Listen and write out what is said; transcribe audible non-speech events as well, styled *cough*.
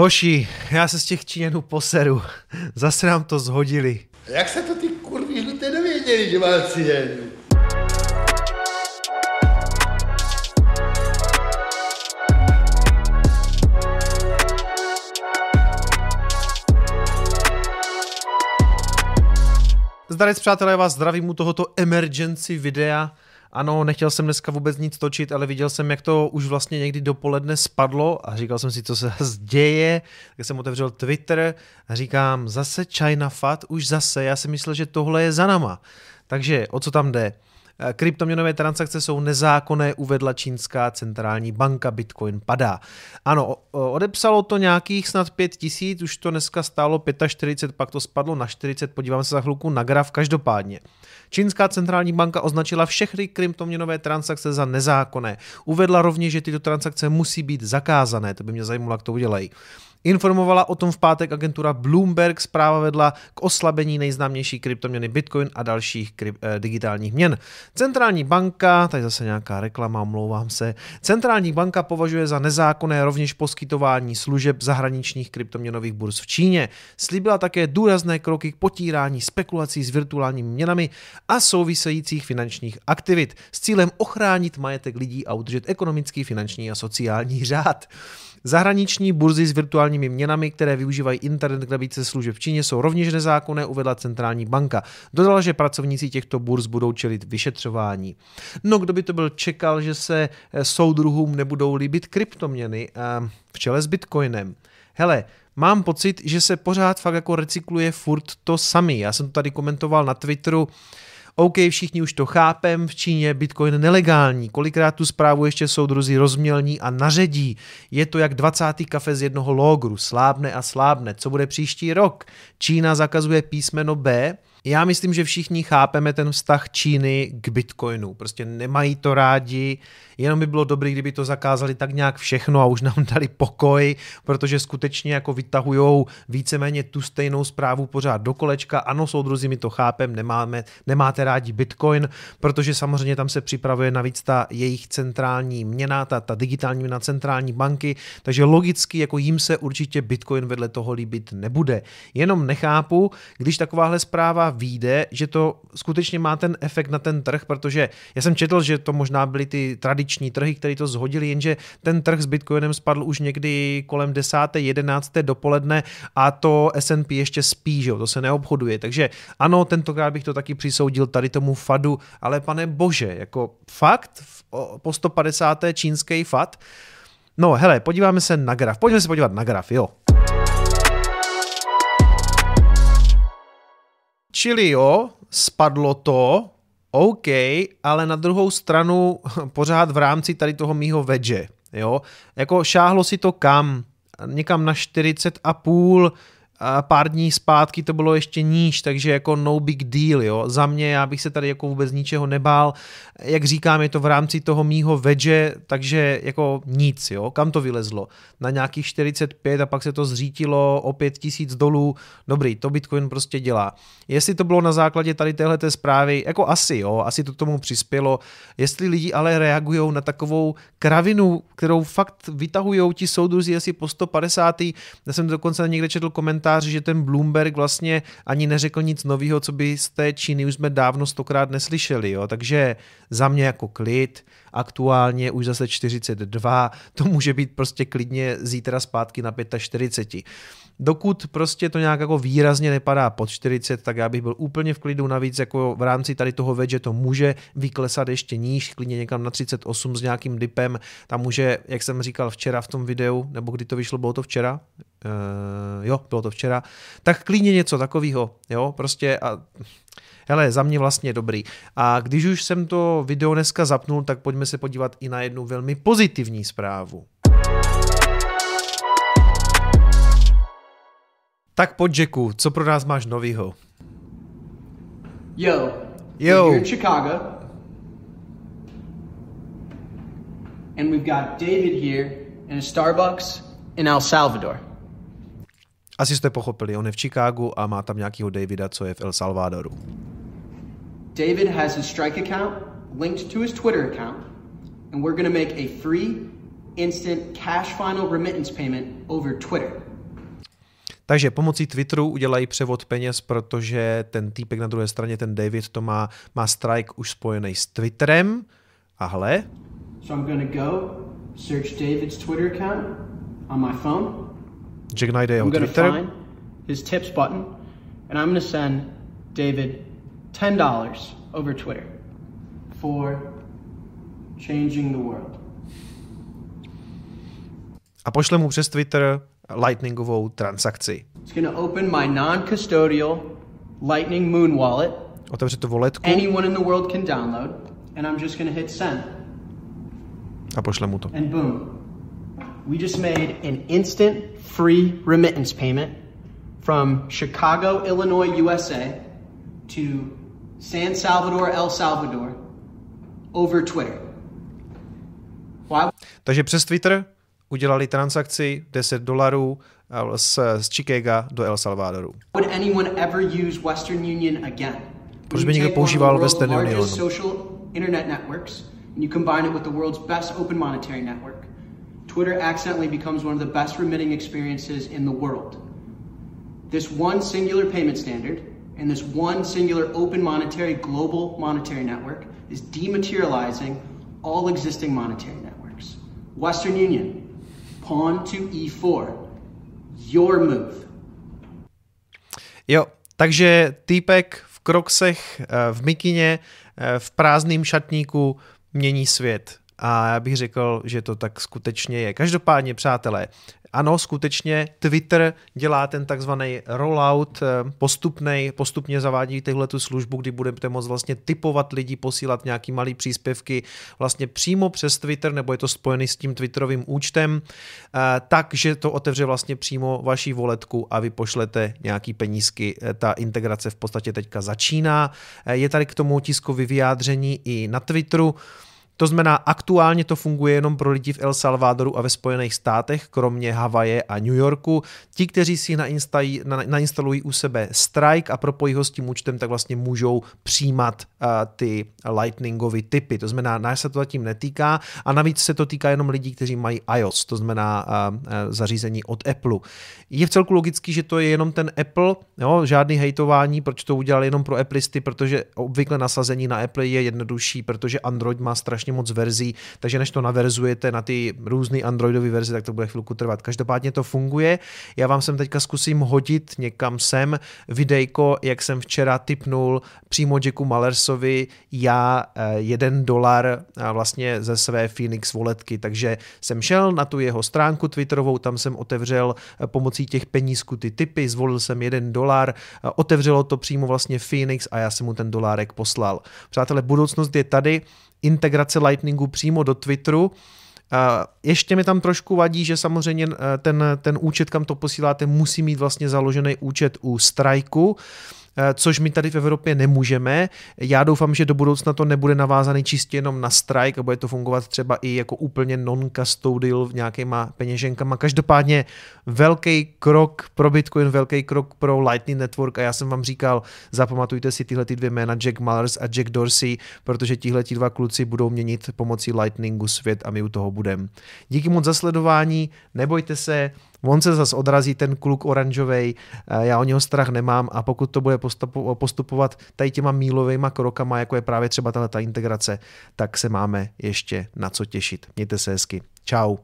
Hoši, já se z těch Číňanů poseru. *laughs* Zase nám to zhodili. Jak se to ty kurví lidé nevěděli, že má Číňanů? Zdarec přátelé, vás zdravím u tohoto emergency videa. Ano, nechtěl jsem dneska vůbec nic točit, ale viděl jsem, jak to už vlastně někdy dopoledne spadlo a říkal jsem si, co se *laughs* děje. Tak jsem otevřel Twitter a říkám, zase China Fat, už zase, já si myslel, že tohle je za nama. Takže o co tam jde? Kryptoměnové transakce jsou nezákonné, uvedla čínská centrální banka, Bitcoin padá. Ano, odepsalo to nějakých snad 5 tisíc, už to dneska stálo 45, pak to spadlo na 40, podíváme se za chvilku na graf, každopádně. Čínská centrální banka označila všechny kryptoměnové transakce za nezákonné. Uvedla rovněž, že tyto transakce musí být zakázané, to by mě zajímalo, jak to udělají. Informovala o tom v pátek agentura Bloomberg, zpráva vedla k oslabení nejznámější kryptoměny Bitcoin a dalších eh, digitálních měn. Centrální banka, tady zase nějaká reklama, omlouvám se, Centrální banka považuje za nezákonné rovněž poskytování služeb zahraničních kryptoměnových burz v Číně. Slíbila také důrazné kroky k potírání spekulací s virtuálními měnami a souvisejících finančních aktivit s cílem ochránit majetek lidí a udržet ekonomický, finanční a sociální řád. Zahraniční burzy s virtuálními měnami, které využívají internet k nabídce služeb v Číně, jsou rovněž nezákonné, uvedla centrální banka. Dodala, že pracovníci těchto burz budou čelit vyšetřování. No, kdo by to byl čekal, že se eh, soudruhům nebudou líbit kryptoměny eh, v čele s Bitcoinem. Hele, mám pocit, že se pořád fakt jako recykluje furt to samý. Já jsem to tady komentoval na Twitteru, OK, všichni už to chápem, v Číně Bitcoin nelegální, kolikrát tu zprávu ještě soudruzi rozmělní a naředí. Je to jak 20. kafe z jednoho logru, slábne a slábne. Co bude příští rok? Čína zakazuje písmeno B, já myslím, že všichni chápeme ten vztah Číny k Bitcoinu. Prostě nemají to rádi, jenom by bylo dobré, kdyby to zakázali tak nějak všechno a už nám dali pokoj, protože skutečně jako vytahujou víceméně tu stejnou zprávu pořád do kolečka. Ano, soudruzi, my to chápem, nemáme, nemáte rádi Bitcoin, protože samozřejmě tam se připravuje navíc ta jejich centrální měna, ta, ta digitální měna centrální banky, takže logicky jako jim se určitě Bitcoin vedle toho líbit nebude. Jenom nechápu, když takováhle zpráva vyjde, že to skutečně má ten efekt na ten trh, protože já jsem četl, že to možná byly ty tradiční trhy, které to zhodili, jenže ten trh s Bitcoinem spadl už někdy kolem 10. 11. dopoledne a to S&P ještě spí, že jo, to se neobchoduje. Takže ano, tentokrát bych to taky přisoudil tady tomu fadu, ale pane bože, jako fakt po 150. čínský fat, No hele, podíváme se na graf. Pojďme se podívat na graf, jo. Čili jo, spadlo to, OK, ale na druhou stranu *laughs* pořád v rámci tady toho mýho vedže, jo. Jako šáhlo si to kam? Někam na 40 a půl, pár dní zpátky to bylo ještě níž, takže jako no big deal, jo. Za mě já bych se tady jako vůbec ničeho nebál. Jak říkám, je to v rámci toho mýho vedže, takže jako nic, jo. Kam to vylezlo? Na nějakých 45 a pak se to zřítilo o 5 tisíc dolů. Dobrý, to Bitcoin prostě dělá. Jestli to bylo na základě tady téhle zprávy, jako asi, jo, asi to tomu přispělo. Jestli lidi ale reagují na takovou kravinu, kterou fakt vytahují ti soudruzi asi po 150. Já jsem dokonce někde četl komentář, komentáři, že ten Bloomberg vlastně ani neřekl nic nového, co by z té Číny už jsme dávno stokrát neslyšeli. Jo? Takže za mě jako klid, aktuálně už zase 42, to může být prostě klidně zítra zpátky na 45. Dokud prostě to nějak jako výrazně nepadá pod 40, tak já bych byl úplně v klidu. Navíc jako v rámci tady toho vedže to může vyklesat ještě níž, klidně někam na 38 s nějakým dipem. Tam může, jak jsem říkal včera v tom videu, nebo kdy to vyšlo, bylo to včera? Uh, jo, bylo to včera. Tak klidně něco takového, jo, prostě a hele, za mě vlastně dobrý. A když už jsem to video dneska zapnul, tak pojďme se podívat i na jednu velmi pozitivní zprávu. Tak pojď, Jacku, co pro nás máš novýho? Yo. Yo. We're in Chicago. And we've got David here in a Starbucks in El Salvador. Asi jste pochopili, on je v Chicagu a má tam nějakého Davida, co je v El Salvadoru. David has his Strike account linked to his Twitter account, and we're going to make a free instant cash final remittance payment over Twitter. Takže pomocí Twitteru udělají převod peněz, protože ten týpek na druhé straně, ten David, to má, má strike už spojený s Twitterem. A hle. So I'm gonna go search David's Twitter account on my phone. Jeho I'm gonna find his tips button, and I'm gonna send David ten dollars over Twitter for changing the world. A pošle mu přes Twitter Lightningovou transakci. It's gonna open my non-custodial Lightning Moon wallet. Otevře to voletku Anyone in the world can download, and I'm just gonna hit send. a pošle mu to. And boom, we just made an instant free remittance payment from Chicago, Illinois, USA to San Salvador, El Salvador over Twitter. Why Takže přes Twitter udělali transakci 10 dolarů eh, z, z Chicaga do El Salvadoru. would anyone ever use Western Union again? Proč by někdo používal Western Union? social internet networks and you combine it with the world's best open monetary network, Twitter accidentally becomes one of the best remitting experiences in the world. This one singular payment standard and this one singular open monetary global monetary network is dematerializing all existing monetary networks. Western Union, pawn to E4, your move. Jo, takže týpek v kroksech, eh, v mikině, eh, v prázdném šatníku mění svět. A já bych řekl, že to tak skutečně je. Každopádně, přátelé, ano, skutečně Twitter dělá ten takzvaný rollout postupnej, postupně zavádí tyhle tu službu, kdy budete moct vlastně typovat lidi, posílat nějaký malý příspěvky vlastně přímo přes Twitter, nebo je to spojený s tím Twitterovým účtem, eh, takže to otevře vlastně přímo vaší voletku a vy pošlete nějaký penízky. Eh, Ta integrace v podstatě teďka začíná. Eh, Je tady k tomu tiskový vyjádření i na Twitteru. To znamená, aktuálně to funguje jenom pro lidi v El Salvadoru a ve Spojených státech, kromě Havaje a New Yorku. Ti, kteří si nainstalují, na, nainstalují u sebe Strike a propojí ho s tím účtem, tak vlastně můžou přijímat uh, ty lightningové typy. To znamená, nás se to zatím netýká a navíc se to týká jenom lidí, kteří mají iOS, to znamená uh, uh, zařízení od Apple. Je v celku logický, že to je jenom ten Apple, jo, žádný hejtování, proč to udělali jenom pro Appleisty, protože obvykle nasazení na Apple je jednodušší, protože Android má strašně moc verzí, takže než to naverzujete na ty různé Androidové verze, tak to bude chvilku trvat. Každopádně to funguje. Já vám sem teďka zkusím hodit někam sem videjko, jak jsem včera typnul přímo Jacku Malersovi já eh, jeden dolar eh, vlastně ze své Phoenix voletky, takže jsem šel na tu jeho stránku Twitterovou, tam jsem otevřel eh, pomocí těch penízků ty typy, zvolil jsem jeden dolar, otevřelo to přímo vlastně Phoenix a já jsem mu ten dolárek poslal. Přátelé, budoucnost je tady, integrace Lightningu přímo do Twitteru, ještě mi tam trošku vadí, že samozřejmě ten, ten účet, kam to posíláte, musí mít vlastně založený účet u Strikeu, což my tady v Evropě nemůžeme. Já doufám, že do budoucna to nebude navázaný čistě jenom na strike a bude to fungovat třeba i jako úplně non-custodial v nějakýma peněženkama. Každopádně velký krok pro Bitcoin, velký krok pro Lightning Network a já jsem vám říkal, zapamatujte si tyhle ty dvě jména Jack Mallers a Jack Dorsey, protože tihle ti dva kluci budou měnit pomocí Lightningu svět a my u toho budeme. Díky moc za sledování, nebojte se, On se zase odrazí, ten kluk oranžovej, já o něho strach nemám a pokud to bude postupovat tady těma mílovými krokama, jako je právě třeba tato integrace, tak se máme ještě na co těšit. Mějte se hezky. Ciao.